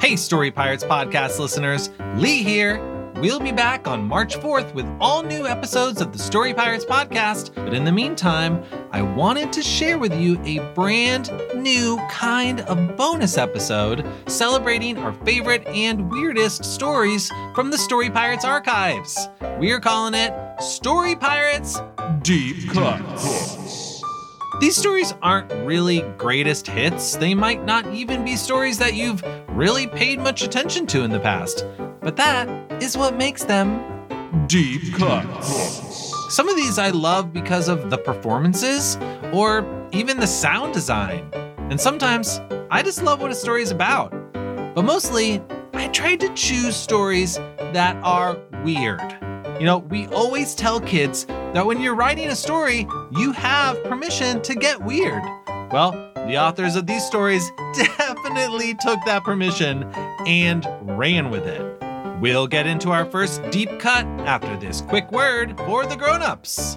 Hey, Story Pirates podcast listeners, Lee here. We'll be back on March 4th with all new episodes of the Story Pirates podcast. But in the meantime, I wanted to share with you a brand new kind of bonus episode celebrating our favorite and weirdest stories from the Story Pirates archives. We're calling it Story Pirates Deep Cuts. These stories aren't really greatest hits. They might not even be stories that you've really paid much attention to in the past. But that is what makes them deep cuts. Some of these I love because of the performances or even the sound design. And sometimes I just love what a story is about. But mostly, I try to choose stories that are weird. You know, we always tell kids that when you're writing a story, you have permission to get weird. Well, the authors of these stories definitely took that permission and ran with it. We'll get into our first deep cut after this quick word for the grown-ups.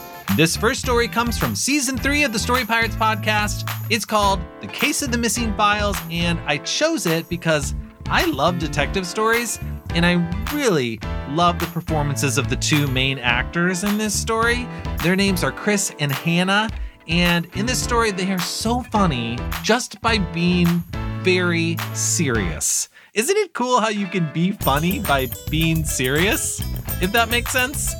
This first story comes from season three of the Story Pirates podcast. It's called The Case of the Missing Files, and I chose it because I love detective stories, and I really love the performances of the two main actors in this story. Their names are Chris and Hannah, and in this story, they are so funny just by being very serious. Isn't it cool how you can be funny by being serious? If that makes sense?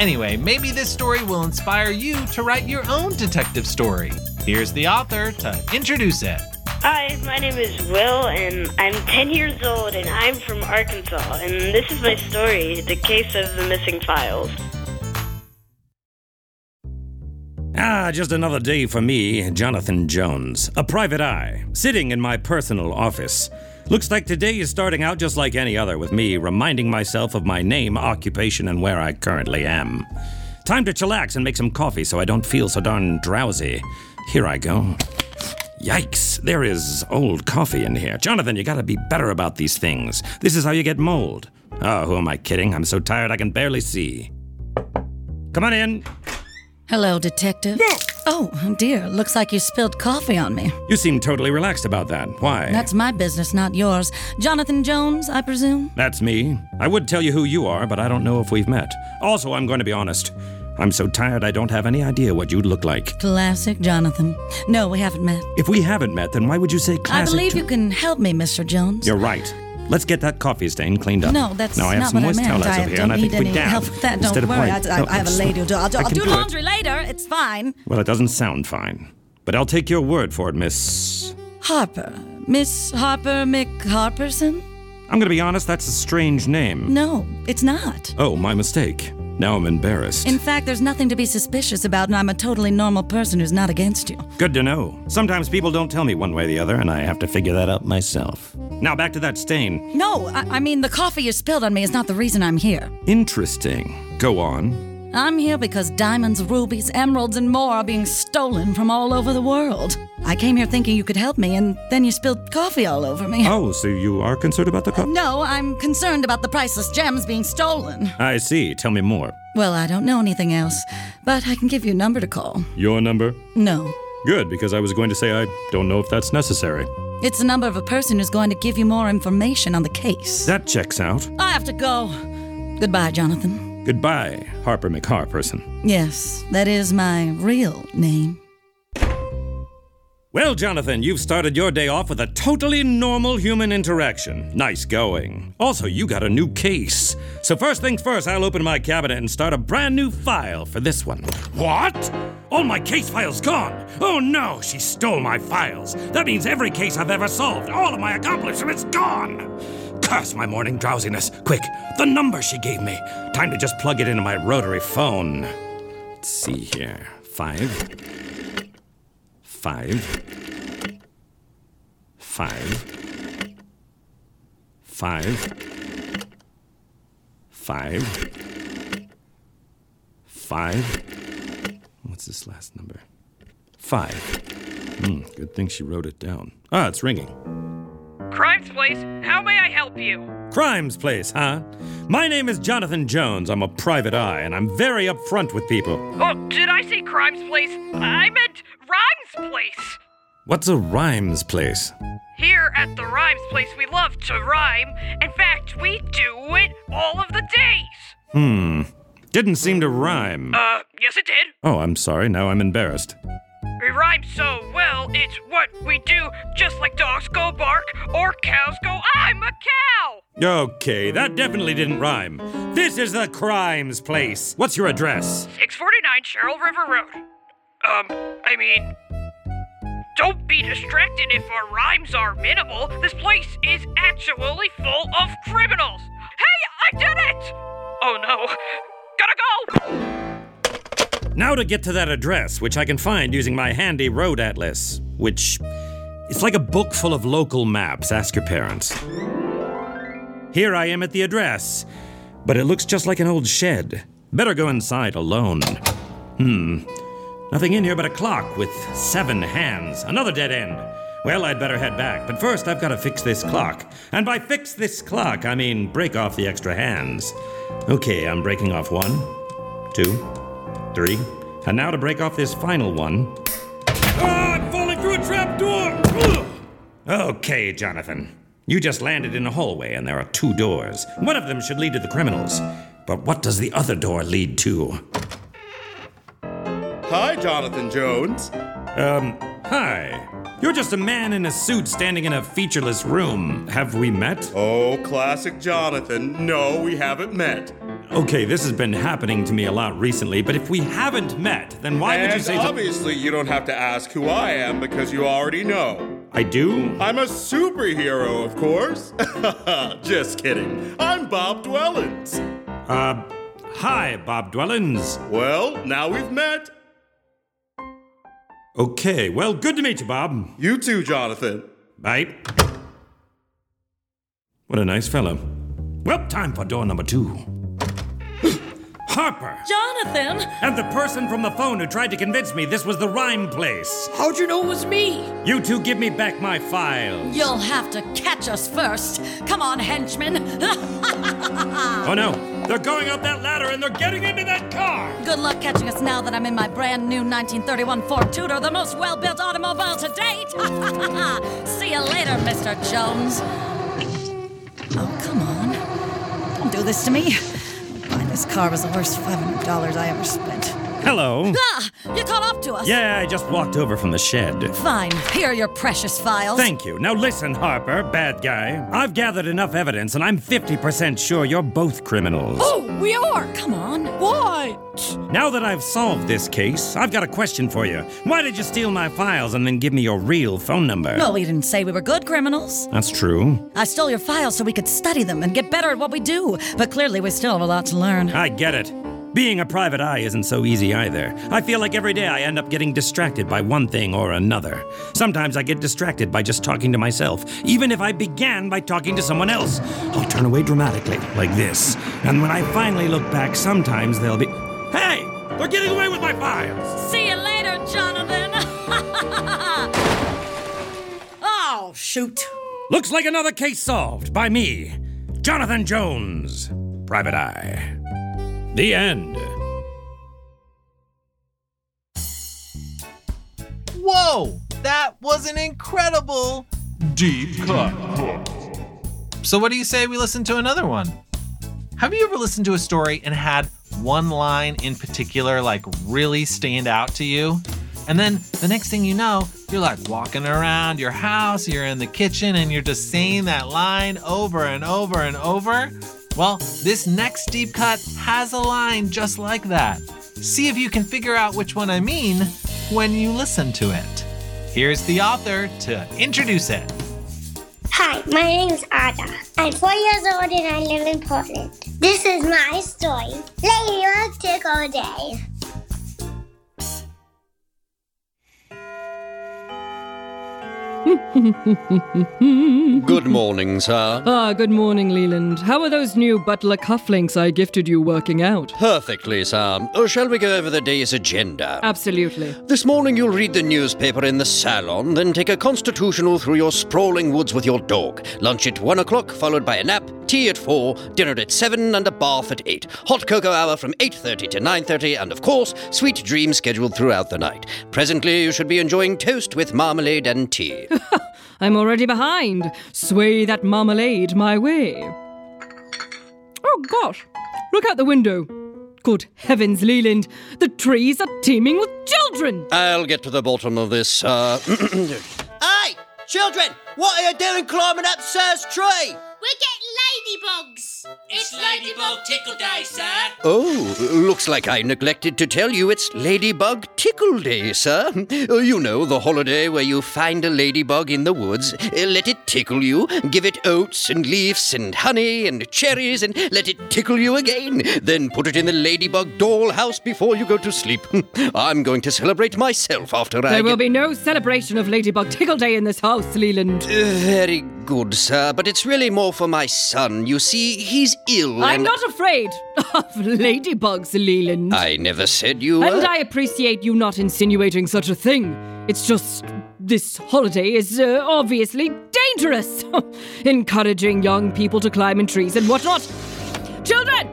Anyway, maybe this story will inspire you to write your own detective story. Here's the author to introduce it. Hi, my name is Will, and I'm 10 years old, and I'm from Arkansas. And this is my story The Case of the Missing Files. Ah, just another day for me, Jonathan Jones, a private eye, sitting in my personal office. Looks like today is starting out just like any other, with me reminding myself of my name, occupation, and where I currently am. Time to chillax and make some coffee so I don't feel so darn drowsy. Here I go. Yikes, there is old coffee in here. Jonathan, you gotta be better about these things. This is how you get mold. Oh, who am I kidding? I'm so tired I can barely see. Come on in. Hello, Detective. Oh, dear. Looks like you spilled coffee on me. You seem totally relaxed about that. Why? That's my business, not yours. Jonathan Jones, I presume? That's me. I would tell you who you are, but I don't know if we've met. Also, I'm going to be honest. I'm so tired I don't have any idea what you'd look like. Classic Jonathan. No, we haven't met. If we haven't met, then why would you say classic? I believe you can help me, Mr. Jones. You're right. Let's get that coffee stain cleaned up. No, that's now I have not some moist towels over here, don't and I think we dab help with that. Don't of worry. I. I, oh, I have a lady who'll do. I'll do, I'll do do it. laundry later. It's fine. Well, it doesn't sound fine, but I'll take your word for it, Miss. Harper, Miss Harper McHarperson? I'm gonna be honest. That's a strange name. No, it's not. Oh, my mistake. Now I'm embarrassed. In fact, there's nothing to be suspicious about, and I'm a totally normal person who's not against you. Good to know. Sometimes people don't tell me one way or the other, and I have to figure that out myself. Now back to that stain. No, I, I mean, the coffee you spilled on me is not the reason I'm here. Interesting. Go on. I'm here because diamonds, rubies, emeralds, and more are being stolen from all over the world. I came here thinking you could help me, and then you spilled coffee all over me. Oh, so you are concerned about the cup? No, I'm concerned about the priceless gems being stolen. I see. Tell me more. Well, I don't know anything else, but I can give you a number to call. Your number? No. Good, because I was going to say I don't know if that's necessary. It's the number of a person who's going to give you more information on the case. That checks out. I have to go. Goodbye, Jonathan. Goodbye, Harper McHarperson. Yes, that is my real name. Well, Jonathan, you've started your day off with a totally normal human interaction. Nice going. Also, you got a new case. So, first things first, I'll open my cabinet and start a brand new file for this one. What? All my case files gone. Oh no, she stole my files. That means every case I've ever solved, all of my accomplishments gone. Curse my morning drowsiness. Quick, the number she gave me. Time to just plug it into my rotary phone. Let's see here. Five. Five. Five. Five. Five. Five. What's this last number? Five. Hmm, good thing she wrote it down. Ah, it's ringing. Crimes Place, how may I help you? Crimes Place, huh? My name is Jonathan Jones. I'm a private eye, and I'm very upfront with people. Oh, did I say Crimes Place? I meant Rhymes Place. What's a rhymes place? Here at the Rhymes Place, we love to rhyme. In fact, we do it all of the days. Hmm. Didn't seem to rhyme. Uh, yes, it did. Oh, I'm sorry. Now I'm embarrassed. We rhyme so well, it's what we do, just like dogs go bark or cows go, I'm a cow! Okay, that definitely didn't rhyme. This is the crimes place. What's your address? 649 Cheryl River Road. Um, I mean, don't be distracted if our rhymes are minimal. This place is actually full of criminals. Hey, I did it! Oh no, gotta go! Now to get to that address, which I can find using my handy road atlas, which it's like a book full of local maps. Ask your parents. Here I am at the address, but it looks just like an old shed. Better go inside alone. Hmm. Nothing in here but a clock with seven hands. Another dead end. Well, I'd better head back, but first I've got to fix this clock. And by fix this clock, I mean break off the extra hands. Okay, I'm breaking off one, two, three, and now to break off this final one. Ah, I'm falling through a trap door! Okay, Jonathan. You just landed in a hallway and there are two doors. One of them should lead to the criminals. But what does the other door lead to? Hi, Jonathan Jones. Um, hi. You're just a man in a suit standing in a featureless room. Have we met? Oh, classic Jonathan. No, we haven't met. Okay, this has been happening to me a lot recently, but if we haven't met, then why and would you say obviously, you don't have to ask who I am because you already know. I do? I'm a superhero, of course. Just kidding. I'm Bob Dwellins. Uh, hi, Bob Dwellins. Well, now we've met. Okay, well, good to meet you, Bob. You too, Jonathan. Bye. What a nice fellow. Well, time for door number two. Harper! Jonathan! And the person from the phone who tried to convince me this was the rhyme place. How'd you know it was me? You two give me back my files. You'll have to catch us first. Come on, henchman. Oh no, They're going up that ladder and they're getting into that car! Good luck catching us now that I'm in my brand new 1931 Ford Tudor, the most well built automobile to date. See you later, Mr. Jones. Oh, come on. Don't do this to me. Buying this car was the worst $500 I ever spent. Hello. Ah! You caught up to us. Yeah, I just walked over from the shed. Fine. Here are your precious files. Thank you. Now listen, Harper, bad guy. I've gathered enough evidence, and I'm 50% sure you're both criminals. Oh, we are. Come on. Why? Now that I've solved this case, I've got a question for you. Why did you steal my files and then give me your real phone number? Well, we didn't say we were good criminals. That's true. I stole your files so we could study them and get better at what we do. But clearly, we still have a lot to learn. I get it. Being a private eye isn't so easy either. I feel like every day I end up getting distracted by one thing or another. Sometimes I get distracted by just talking to myself, even if I began by talking to someone else. I'll turn away dramatically, like this. And when I finally look back, sometimes they'll be. Hey! They're getting away with my files! See you later, Jonathan. oh, shoot. Looks like another case solved by me, Jonathan Jones, Private Eye. The end. Whoa! That was an incredible deep cut. So, what do you say we listen to another one? Have you ever listened to a story and had one line in particular like really stand out to you? And then the next thing you know, you're like walking around your house, you're in the kitchen, and you're just saying that line over and over and over? Well, this next deep cut has a line just like that. See if you can figure out which one I mean when you listen to it. Here's the author to introduce it. Hi, my name is Ada. I'm four years old and I live in Portland. This is my story. Ladybug Tickle Day. Good morning, sir. Ah, good morning, Leland. How are those new butler cufflinks I gifted you working out? Perfectly, sir. Uh, shall we go over the day's agenda? Absolutely. This morning you'll read the newspaper in the salon, then take a constitutional through your sprawling woods with your dog. Lunch at one o'clock, followed by a nap. Tea at four, dinner at seven, and a bath at eight. Hot cocoa hour from eight thirty to nine thirty, and of course, sweet dreams scheduled throughout the night. Presently, you should be enjoying toast with marmalade and tea. I'm already behind. Sway that marmalade my way. Oh, gosh. Look out the window. Good heavens, Leland. The trees are teeming with children. I'll get to the bottom of this. Uh, Hey, children, what are you doing climbing up Sir's tree? We're getting ladybugs. It's Ladybug Tickle Day, sir. Oh, looks like I neglected to tell you it's Ladybug Tickle Day, sir. You know, the holiday where you find a ladybug in the woods, let it tickle you, give it oats and leaves and honey and cherries, and let it tickle you again. Then put it in the ladybug dollhouse before you go to sleep. I'm going to celebrate myself after I. There will be no celebration of Ladybug Tickle Day in this house, Leland. Uh, Very good, sir, but it's really more for my son. You see, he's ill. I'm and not afraid of ladybugs, Leland. I never said you were. And I appreciate you not insinuating such a thing. It's just this holiday is uh, obviously dangerous, encouraging young people to climb in trees and whatnot. Children,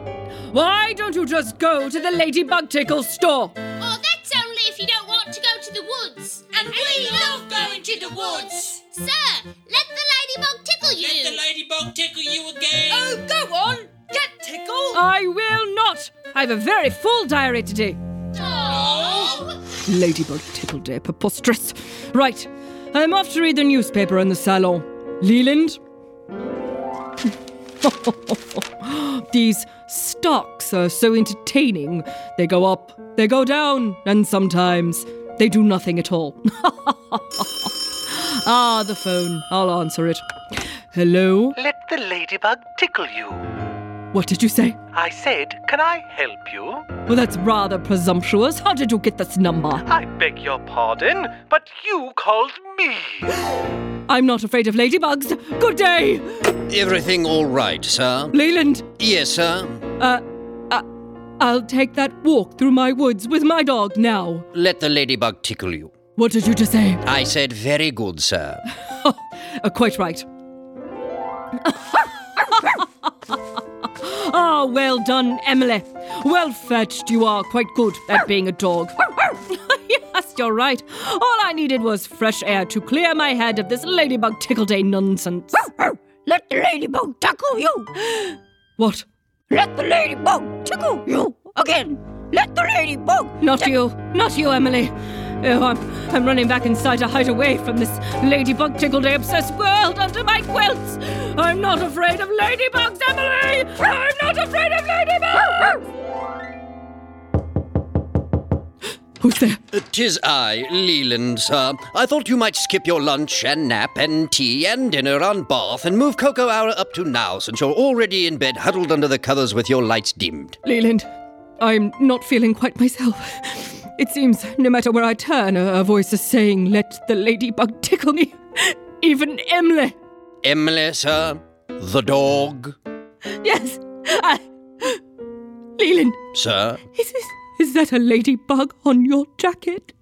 why don't you just go to the Ladybug Tickle store? Oh, that's only if you don't woods. And, we love going to the woods. Sir, let the ladybug tickle you. Let the ladybug tickle you again. Oh, go on, get tickled. I will not. I have a very full diary today. Oh. Ladybug Tickle Day, preposterous. Right, I'm off to read the newspaper in the salon. Leland? These stocks are so entertaining. They go up, they go down, and sometimes they do nothing at all. ah, the phone. I'll answer it. Hello? Let the ladybug tickle you. What did you say? I said, can I help you? Well, that's rather presumptuous. How did you get this number? I beg your pardon, but you called me. I'm not afraid of ladybugs. Good day. Everything all right, sir? Leland. Yes, sir. Uh, uh, I'll take that walk through my woods with my dog now. Let the ladybug tickle you. What did you just say? I said very good, sir. Uh, quite right. Ah, well done, Emily. Well fetched. You are quite good at being a dog. yes, you're right. All I needed was fresh air to clear my head of this ladybug tickle day nonsense. Let the ladybug tickle you. What? Let the ladybug tickle you again. Let the ladybug. Not you. Not you, Emily. Oh, I'm, I'm running back inside to hide away from this ladybug tickle day obsessed world under my quilts. I'm not afraid of ladybugs, Emily. I'm not afraid of ladybugs. Who's there? Tis I, Leland, sir. I thought you might skip your lunch and nap and tea and dinner on bath and move cocoa hour up to now since you're already in bed huddled under the covers with your lights dimmed. Leland, I'm not feeling quite myself. It seems no matter where I turn, a, voice is saying, Let the ladybug tickle me. Even Emily. Emily, sir? The dog? Yes, I. Leland, Sir? is, is, is that a ladybug on your jacket?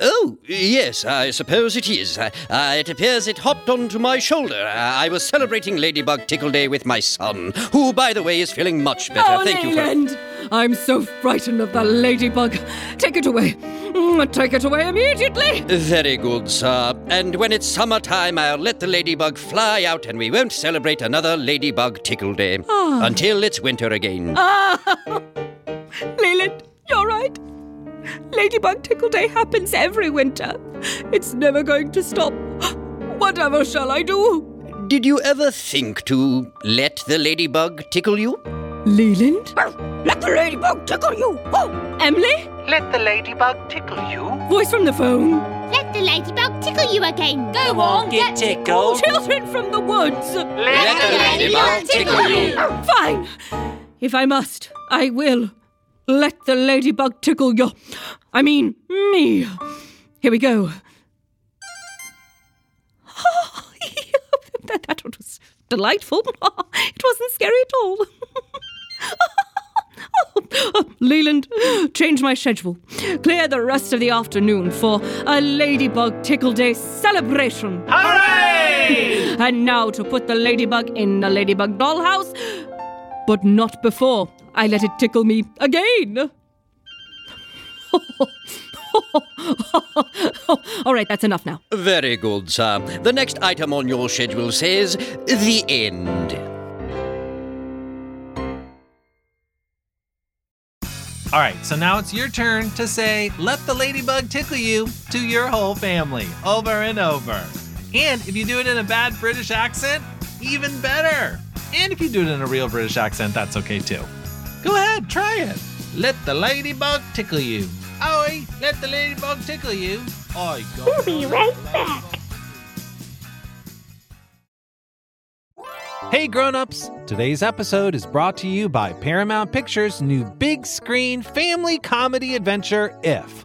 Oh, yes, I suppose it is. Uh, uh, it appears it hopped onto my shoulder. Uh, I was celebrating Ladybug Tickle Day with my son, who, by the way, is feeling much better. oh, Thank you for. Leland! I'm so frightened of the ladybug. Take it away. Mm, Take it away immediately. Very good, sir. And when it's summertime, I'll let the ladybug fly out and we won't celebrate another Ladybug Tickle Day Ah. until it's winter again. Ah! Leland, you're right. Ladybug Tickle Day happens every winter. It's never going to stop. Whatever shall I do? Did you ever think to let the ladybug tickle you? Leland? Let the ladybug tickle you. Oh. Emily? Let the ladybug tickle you. Voice from the phone. Let the ladybug tickle you again. Go Come on, get tickled. Children from the woods. Let the ladybug tickle you. Fine. If I must, I will. Let the ladybug tickle you. I mean, me. Here we go. that, that was delightful. it wasn't scary at all. Oh, Leland, change my schedule. Clear the rest of the afternoon for a Ladybug Tickle Day celebration. Hooray! And now to put the ladybug in the ladybug dollhouse, but not before I let it tickle me again. All right, that's enough now. Very good, sir. The next item on your schedule says the end. All right, so now it's your turn to say, let the ladybug tickle you to your whole family over and over. And if you do it in a bad British accent, even better. And if you do it in a real British accent, that's okay too. Go ahead, try it. Let the ladybug tickle you. Oi, let the ladybug tickle you. Oi, go. We'll be right back. Hey grown-ups! Today's episode is brought to you by Paramount Pictures' new big screen family comedy adventure If.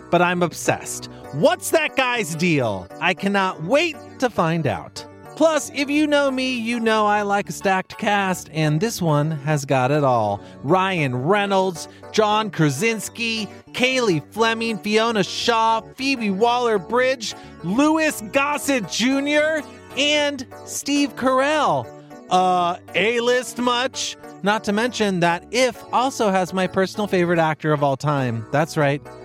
but I'm obsessed. What's that guy's deal? I cannot wait to find out. Plus, if you know me, you know I like a stacked cast, and this one has got it all. Ryan Reynolds, John Krasinski, Cailey Fleming, Fiona Shaw, Phoebe Waller Bridge, Louis Gossett Jr., and Steve Carell. Uh, A list much? Not to mention that If also has my personal favorite actor of all time. That's right,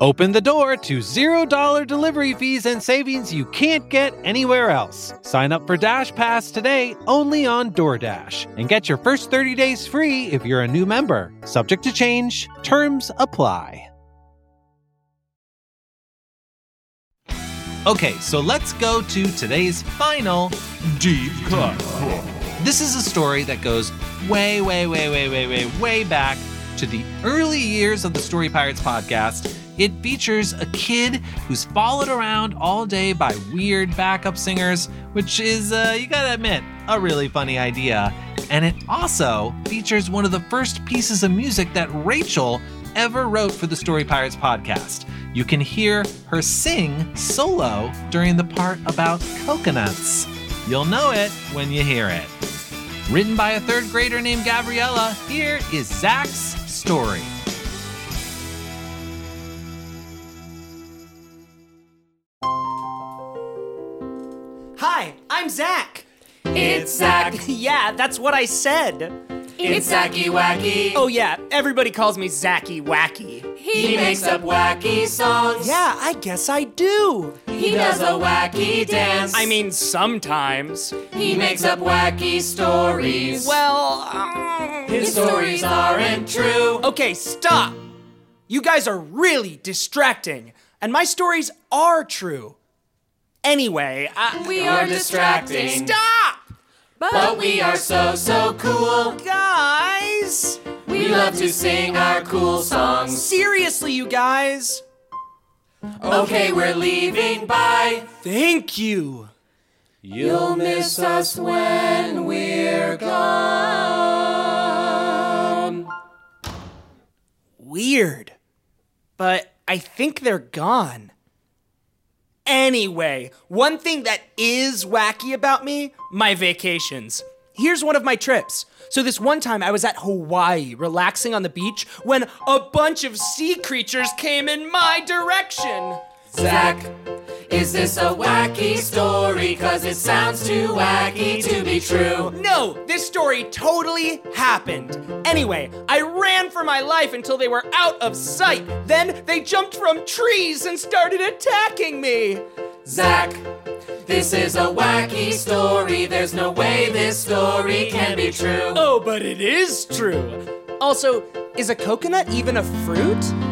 Open the door to $0 delivery fees and savings you can't get anywhere else. Sign up for Dash Pass today only on DoorDash and get your first 30 days free if you're a new member. Subject to change, terms apply. Okay, so let's go to today's final deep cut. This is a story that goes way, way, way, way, way, way, way back to the early years of the Story Pirates podcast. It features a kid who's followed around all day by weird backup singers, which is, uh, you gotta admit, a really funny idea. And it also features one of the first pieces of music that Rachel ever wrote for the Story Pirates podcast. You can hear her sing solo during the part about coconuts. You'll know it when you hear it. Written by a third grader named Gabriella, here is Zach's story. I'm Zach. It's Zach. yeah, that's what I said. It's Zacky Wacky. Oh, yeah, everybody calls me Zacky Wacky. He makes up wacky songs. Yeah, I guess I do. He does a wacky dance. I mean, sometimes. He makes up wacky stories. Well, um, His stories aren't true. Okay, stop. You guys are really distracting, and my stories are true. Anyway, I, We are distracting. Stop! But we are so, so cool. Guys! We love to sing our cool songs. Seriously, you guys! Okay, we're leaving. Bye. Thank you. You'll miss us when we're gone. Weird. But I think they're gone. Anyway, one thing that is wacky about me my vacations. Here's one of my trips. So, this one time I was at Hawaii relaxing on the beach when a bunch of sea creatures came in my direction. Zach, is this a wacky story? Cause it sounds too wacky to be true. No, this story totally happened. Anyway, I ran for my life until they were out of sight. Then they jumped from trees and started attacking me. Zach, this is a wacky story. There's no way this story can be true. Oh, but it is true. Also, is a coconut even a fruit?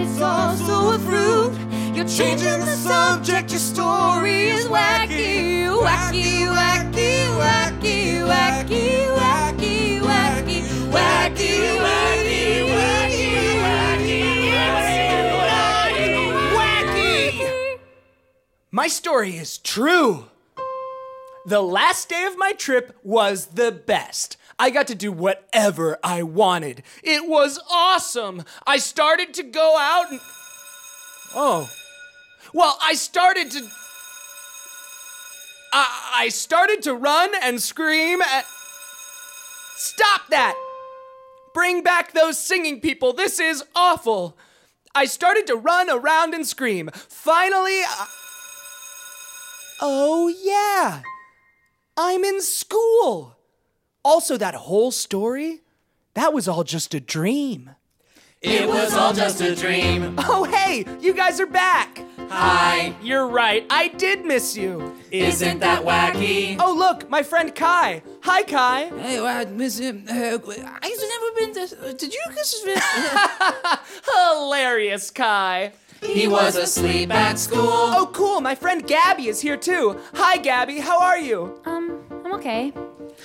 But it's also a fruit. You're changing the subject, your story is wacky, wacky, wacky, wacky, wacky, wacky, wacky, wacky, wacky, wacky, wacky, Wacky! My story is true. The last day of my trip was the best. I got to do whatever I wanted. It was awesome. I started to go out and. Oh. Well, I started to. I, I started to run and scream at. Stop that! Bring back those singing people. This is awful. I started to run around and scream. Finally. I... Oh, yeah. I'm in school. Also, that whole story, that was all just a dream. It was all just a dream. Oh, hey, you guys are back. Hi. You're right, I did miss you. Isn't that wacky? Oh, look, my friend Kai. Hi, Kai. Hey, I miss him. Uh, I've never been to. Did you guys? Hilarious, Kai. He was asleep at school. Oh, cool. My friend Gabby is here too. Hi, Gabby. How are you? Um, I'm okay.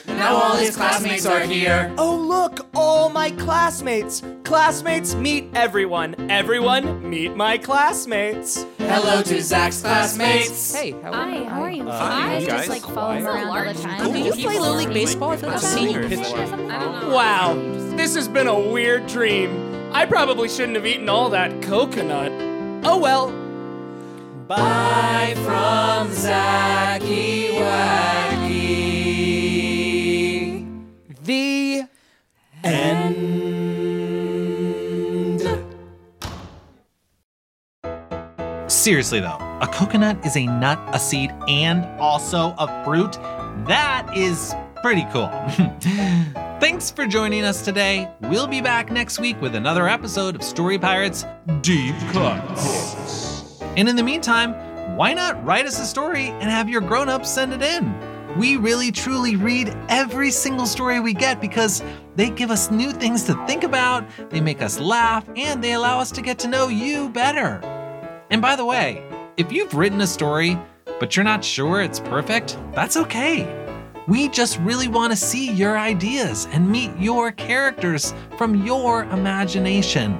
Now all his classmates are here. Oh, look, all my classmates. Classmates meet everyone. Everyone meet my classmates. Hello to Zach's classmates. Hey, how are Hi, how are you? Uh, I you just guys like follow him around all the time. Do you play Little League Baseball? I feel like I've seen you before. I don't know. Wow, this has been a weird dream. I probably shouldn't have eaten all that coconut. Oh well. Bye from Zacky Wacky. The end. Seriously though, a coconut is a nut, a seed, and also a fruit. That is pretty cool. Thanks for joining us today. We'll be back next week with another episode of Story Pirates Deep Cuts. And in the meantime, why not write us a story and have your grown ups send it in? We really truly read every single story we get because they give us new things to think about, they make us laugh, and they allow us to get to know you better. And by the way, if you've written a story, but you're not sure it's perfect, that's okay. We just really want to see your ideas and meet your characters from your imagination.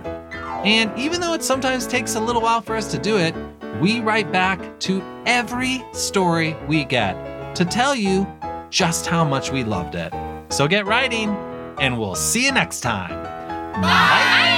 And even though it sometimes takes a little while for us to do it, we write back to every story we get to tell you just how much we loved it. So get writing, and we'll see you next time. Bye.